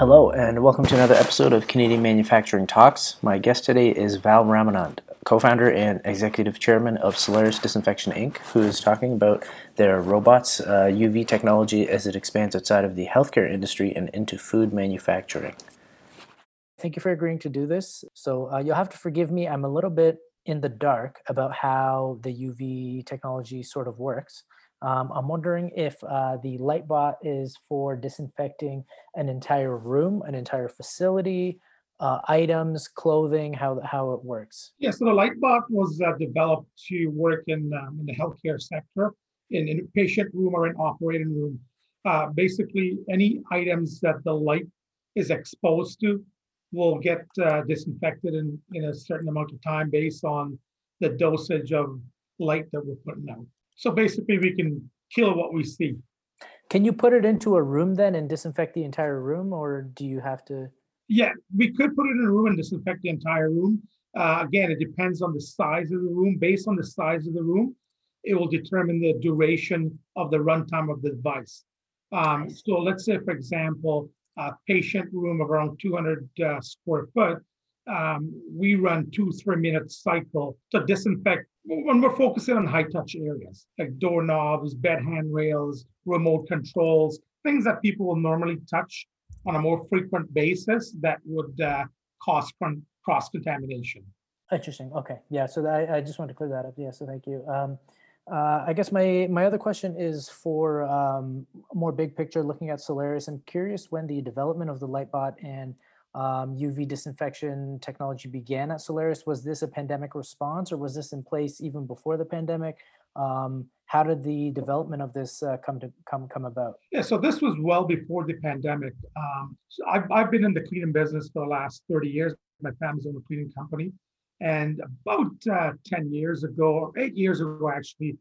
Hello, and welcome to another episode of Canadian Manufacturing Talks. My guest today is Val Ramanand, co founder and executive chairman of Solaris Disinfection Inc., who is talking about their robots, uh, UV technology as it expands outside of the healthcare industry and into food manufacturing. Thank you for agreeing to do this. So, uh, you'll have to forgive me, I'm a little bit in the dark about how the UV technology sort of works. Um, I'm wondering if uh, the Lightbot is for disinfecting an entire room, an entire facility, uh, items, clothing, how how it works. Yeah, so the Lightbot was uh, developed to work in um, in the healthcare sector, in, in a patient room or an operating room. Uh, basically, any items that the light is exposed to will get uh, disinfected in, in a certain amount of time based on the dosage of light that we're putting out. So basically, we can kill what we see. Can you put it into a room then and disinfect the entire room, or do you have to? Yeah, we could put it in a room and disinfect the entire room. Uh, again, it depends on the size of the room. Based on the size of the room, it will determine the duration of the runtime of the device. Um, so let's say, for example, a patient room of around 200 uh, square foot, um, we run two, three minute cycle to disinfect when we're focusing on high touch areas like doorknobs, bed handrails, remote controls, things that people will normally touch on a more frequent basis that would uh, cause cross contamination. Interesting. Okay. Yeah. So I, I just want to clear that up. Yeah. So thank you. Um, uh, I guess my my other question is for um, more big picture, looking at Solaris. I'm curious when the development of the Lightbot and um, UV disinfection technology began at Solaris. Was this a pandemic response, or was this in place even before the pandemic? Um, how did the development of this uh, come to come come about? Yeah, so this was well before the pandemic. Um, so I've I've been in the cleaning business for the last 30 years. My family's own a cleaning company, and about uh, 10 years ago, or eight years ago actually,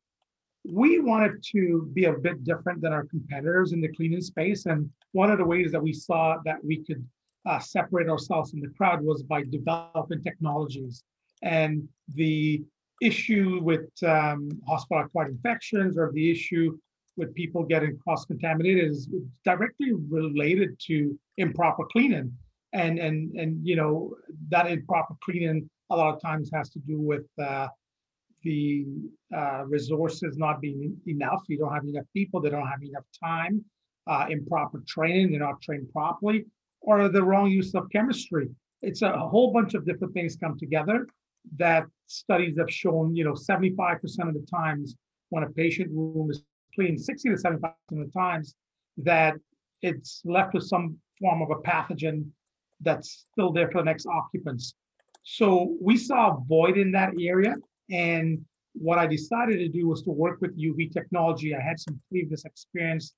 we wanted to be a bit different than our competitors in the cleaning space. And one of the ways that we saw that we could uh, separate ourselves from the crowd was by developing technologies. And the issue with um, hospital acquired infections or the issue with people getting cross contaminated is directly related to improper cleaning. And, and, and, you know, that improper cleaning a lot of times has to do with uh, the uh, resources not being enough. You don't have enough people, they don't have enough time, uh, improper training, they're not trained properly or the wrong use of chemistry. It's a, a whole bunch of different things come together that studies have shown, you know, 75% of the times when a patient room is clean, 60 to 75% of the times that it's left with some form of a pathogen that's still there for the next occupants. So we saw a void in that area. And what I decided to do was to work with UV technology. I had some previous experience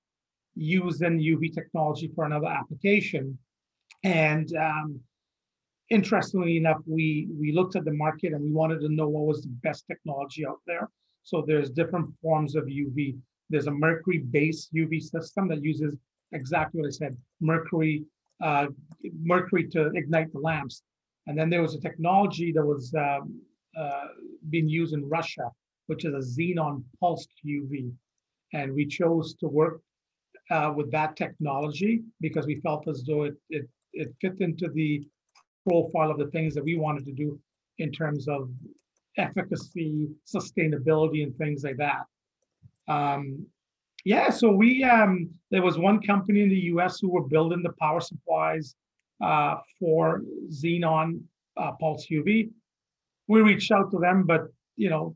using UV technology for another application. And um, interestingly enough, we we looked at the market and we wanted to know what was the best technology out there. So there's different forms of UV. There's a mercury-based UV system that uses exactly what I said, mercury, uh, mercury to ignite the lamps. And then there was a technology that was um, uh, being used in Russia, which is a xenon pulsed UV. And we chose to work uh, with that technology because we felt as though it, it it fit into the profile of the things that we wanted to do in terms of efficacy, sustainability, and things like that. Um, yeah, so we um, there was one company in the U.S. who were building the power supplies uh, for Xenon uh, Pulse UV. We reached out to them, but you know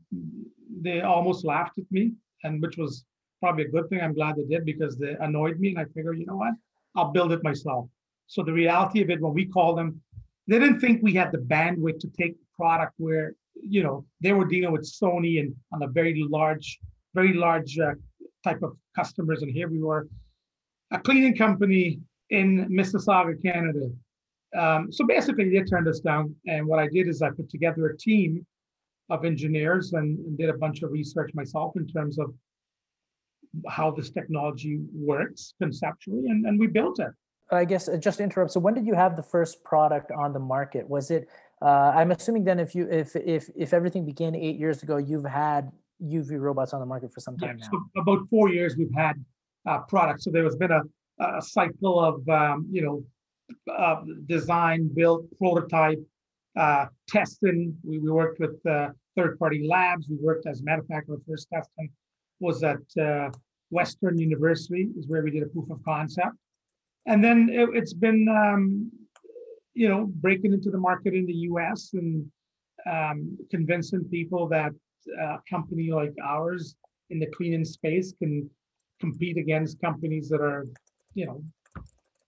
they almost laughed at me, and which was probably a good thing. I'm glad they did because they annoyed me, and I figured, you know what, I'll build it myself. So the reality of it, when we called them, they didn't think we had the bandwidth to take the product where, you know, they were dealing with Sony and on a very large, very large uh, type of customers. And here we were, a cleaning company in Mississauga, Canada. Um, so basically, they turned us down. And what I did is I put together a team of engineers and, and did a bunch of research myself in terms of how this technology works conceptually, and, and we built it. I guess uh, just to interrupt. So when did you have the first product on the market? Was it? Uh, I'm assuming then if you if if if everything began eight years ago, you've had UV robots on the market for some time yeah, now. So about four years we've had uh, products. So there has been a, a cycle of um, you know uh, design, build, prototype, uh, testing. We, we worked with uh, third-party labs. We worked, as a matter of fact, our first testing was at uh, Western University, is where we did a proof of concept. And then it, has been, um, you know, breaking into the market in the U.S. and um, convincing people that a company like ours in the cleaning space can compete against companies that are, you know,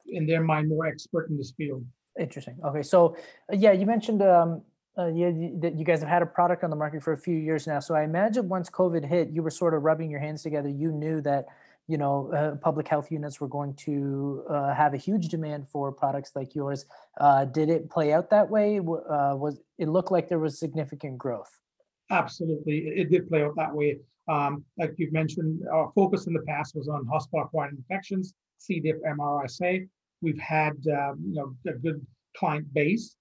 in their mind more expert in this field. Interesting. Okay, so uh, yeah, you mentioned um, uh, you, that you guys have had a product on the market for a few years now. So I imagine once COVID hit, you were sort of rubbing your hands together. You knew that you know uh, public health units were going to uh, have a huge demand for products like yours. Uh, did it play out that way? Uh, was it looked like there was significant growth? Absolutely, it did play out that way. Um, like you've mentioned, our focus in the past was on hospital-acquired infections, C. diff, MRSA. We've had um, you know a good client base.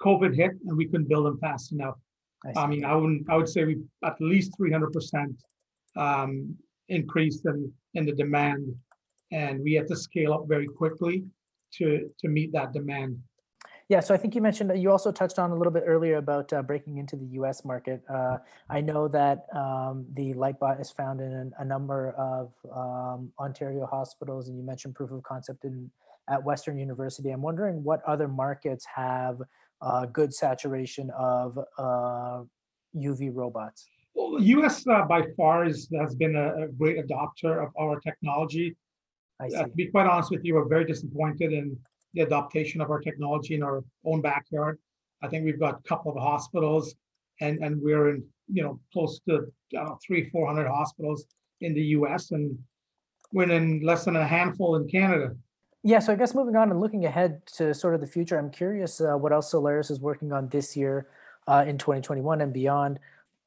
COVID hit, and we couldn't build them fast enough. I, I mean, I wouldn't. I would say we at least 300 percent um, increase in in the demand, and we had to scale up very quickly to to meet that demand. Yeah, so I think you mentioned that you also touched on a little bit earlier about uh, breaking into the U.S. market. Uh, I know that um, the Lightbot is found in a, number of um, Ontario hospitals, and you mentioned proof of concept in at Western University. I'm wondering what other markets have uh, good saturation of UV uh, robots. Well, the U.S. Uh, by far is, has been a, a, great adopter of our technology. I uh, to be quite honest with you, we're very disappointed in the adaptation of our technology in our own backyard. I think we've got a couple of hospitals, and and we're in you know close to uh, three four hundred hospitals in the U.S. and we're in less than a handful in Canada. Yeah, so I guess moving on and looking ahead to sort of the future, I'm curious uh, what else Solaris is working on this year uh, in 2021 and beyond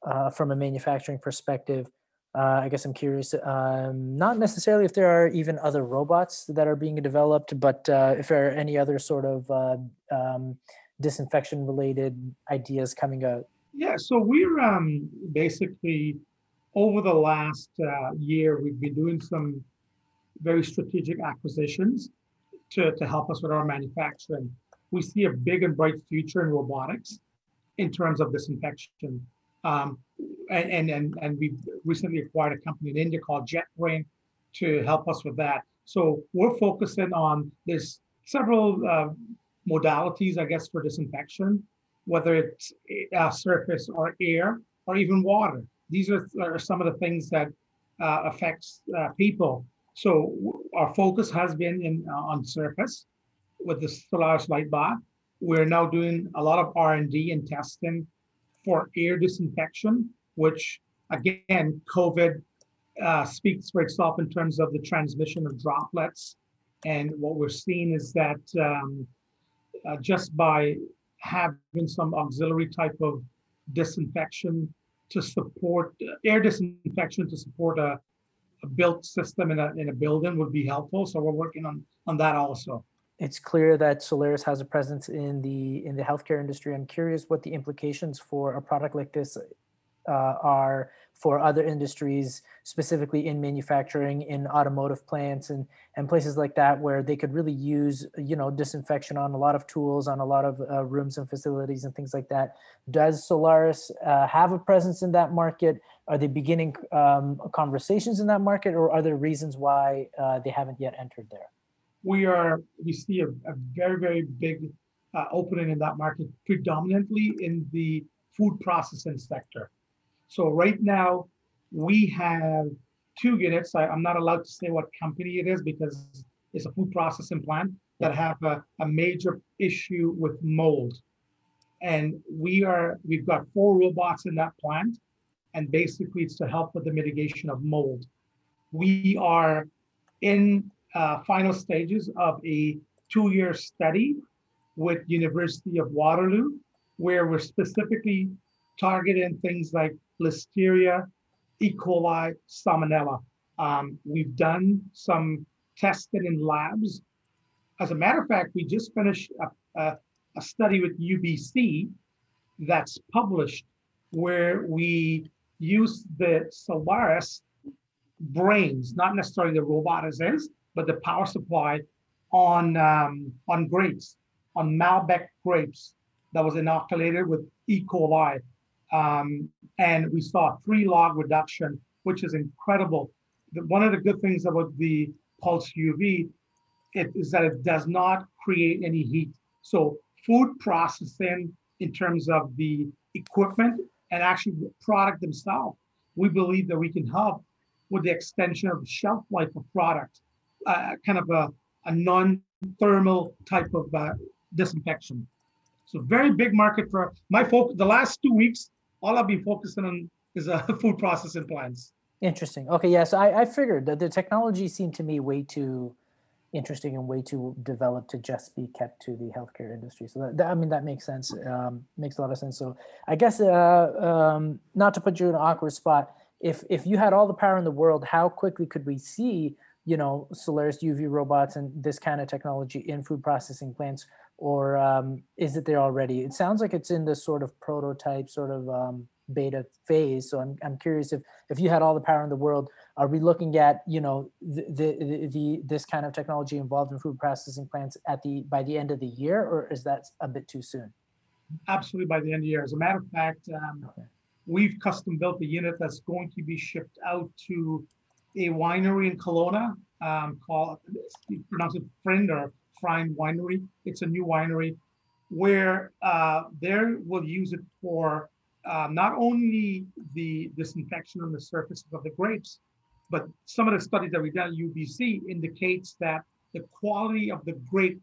uh, from a manufacturing perspective. Uh, I guess I'm curious, um, not necessarily if there are even other robots that are being developed, but uh, if there are any other sort of uh, um, disinfection related ideas coming out. Yeah, so we're um, basically over the last year, we've been doing some very strategic acquisitions to, to help us with our manufacturing. We see a big and bright future in robotics in terms of disinfection. Um, and, and, and we recently acquired a company in India called JetBrain to help us with that. So we're focusing on there's several uh, modalities, I guess, for disinfection, whether it's uh, surface or air or even water. These are, are some of the things that uh, affects uh, people. So our focus has been in uh, on surface with the Solaris Lightbot. We're now doing a lot of R&D and testing for air disinfection, which again, COVID uh, speaks for itself in terms of the transmission of droplets. And what we're seeing is that um, uh, just by having some auxiliary type of disinfection to support uh, air disinfection to support a, a built system in a, in a building would be helpful. So we're working on, on that also. It's clear that Solaris has a presence in the in the healthcare industry. I'm curious what the implications for a product like this uh, are for other industries, specifically in manufacturing, in automotive plants, and and places like that, where they could really use you know disinfection on a lot of tools, on a lot of uh, rooms and facilities and things like that. Does Solaris uh, have a presence in that market? Are they beginning um, conversations in that market, or are there reasons why uh, they haven't yet entered there? We are we see a, a very very big uh, opening in that market, predominantly in the food processing sector. So right now we have two units. I, am not allowed to say what company it is because it's a food processing plant that have a, a major issue with mold. And we are, we've got four robots in that plant. And basically it's to help with the mitigation of mold. We are in uh, final stages of a two-year study with University of Waterloo, where we're specifically targeting things like Listeria, E. coli, Salmonella. Um, we've done some testing in labs. As a matter of fact, we just finished a, a, a study with UBC that's published where we use the Solaris brains, not necessarily the robot as is, but the power supply on um, on grapes, on Malbec grapes that was inoculated with E. coli, um, and we saw three log reduction, which is incredible. The, one of the good things about the pulse UV it, is that it does not create any heat. So food processing in terms of the equipment and actually the product themselves, we believe that we can help with the extension of the shelf life of product, kind of a, a non-thermal type of uh, disinfection. So very big market for my focus. The last two weeks, all I've been focusing on is uh, food processing plants. Interesting. Okay, yes, yeah, so I, I figured that the technology seemed to me way too interesting and way too developed to just be kept to the healthcare industry. So that, that I mean that makes sense. Um, makes a lot of sense. So I guess uh, um, not to put you in an awkward spot, if if you had all the power in the world, how quickly could we see you know Solaris UV robots and this kind of technology in food processing plants, or um, is it there already? It sounds like it's in this sort of prototype, sort of um, beta phase. So I'm I'm curious if if you had all the power in the world, are we looking at you know the, the, the this kind of technology involved in food processing plants at the by the end of the year, or is that a bit too soon? Absolutely, by the end of the year. As a matter of fact, um, okay. we've custom built a unit that's going to be shipped out to a winery in Kelowna um, called pronounced Friend or Friend Winery. It's a new winery where uh, they will use it for uh, not only the disinfection on the surfaces of the grapes, but some of the studies that we've done at UBC indicates that the quality of the grape,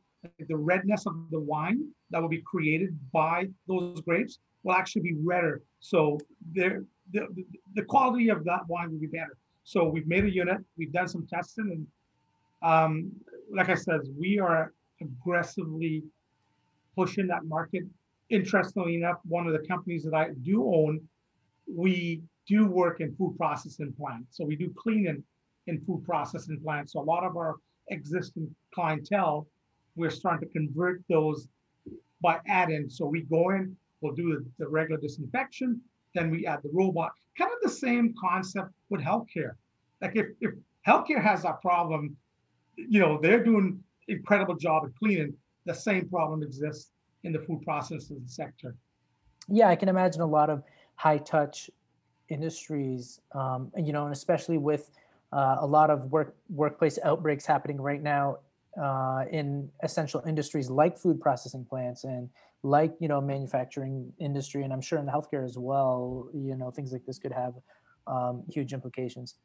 the redness of the wine that will be created by those grapes will actually be redder. So the, the, the quality of that wine will be better. So we've made a unit, we've done some testing, and um, like I said, we are aggressively pushing that market. Interestingly enough, one of the companies that I do own, we do work in food processing plants. So we do cleaning in food processing plants. So a lot of our existing clientele, we're starting to convert those by adding. So we go in, we'll do the, the regular disinfection, then we add the robot. Kind of the same concept with healthcare. Like if, if healthcare has a problem, you know, they're doing incredible job at cleaning. The same problem exists in the food processing sector. Yeah, I can imagine a lot of high touch industries, um, you know, and especially with uh, a lot of work workplace outbreaks happening right now uh, in essential industries like food processing plants and like you know manufacturing industry, and I'm sure in healthcare as well. You know, things like this could have um, huge implications.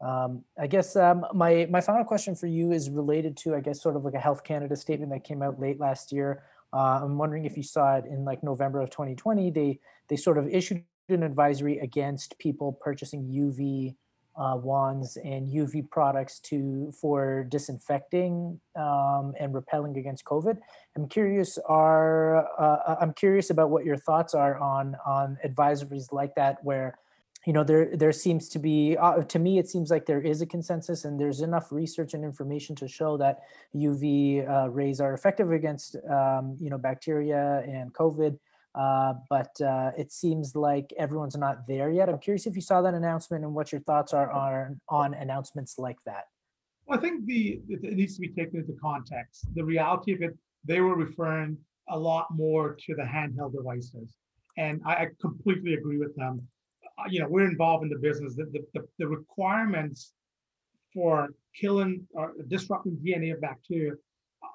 Um, I guess um, my my final question for you is related to I guess sort of like a Health Canada statement that came out late last year. Uh, I'm wondering if you saw it in like November of 2020. They they sort of issued an advisory against people purchasing UV uh, wands and UV products to for disinfecting um, and repelling against COVID. I'm curious are uh, I'm curious about what your thoughts are on on advisories like that where you know there there seems to be uh, to me it seems like there is a consensus and there's enough research and information to show that uv uh, rays are effective against um, you know bacteria and covid uh, but uh, it seems like everyone's not there yet. I'm curious if you saw that announcement and what your thoughts are on, on announcements like that. Well, I think the it needs to be taken into context. The reality of it, they were referring a lot more to the handheld devices, and I, I completely agree with them. Uh, you know, we're involved in the business. The, the, the, the requirements for killing or disrupting DNA of bacteria,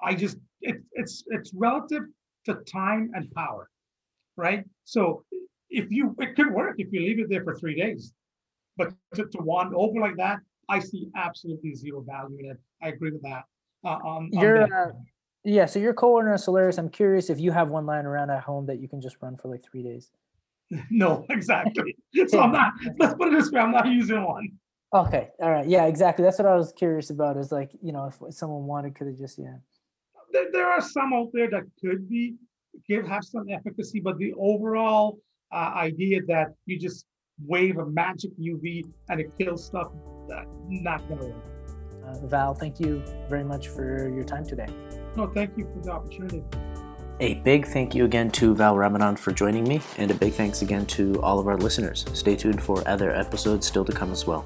I just it, it's it's relative to time and power right? So if you, it could work if you leave it there for three days, but to, to wand over like that, I see absolutely zero value in it. I agree with that. Uh, on, you're, uh, yeah. So you're co-owner of Solaris. I'm curious if you have one lying around at home that you can just run for like three days. no, exactly. So I'm not. Let's put it this way: I'm not using one. Okay. All right. Yeah. Exactly. That's what I was curious about. Is like you know if someone wanted, could have just yeah. There, there are some out there that could be, give have some efficacy, but the overall uh, idea that you just wave a magic UV and it kills stuff, uh, not gonna work. Uh, Val, thank you very much for your time today. No, thank you for the opportunity. A big thank you again to Val Ramanand for joining me, and a big thanks again to all of our listeners. Stay tuned for other episodes still to come as well.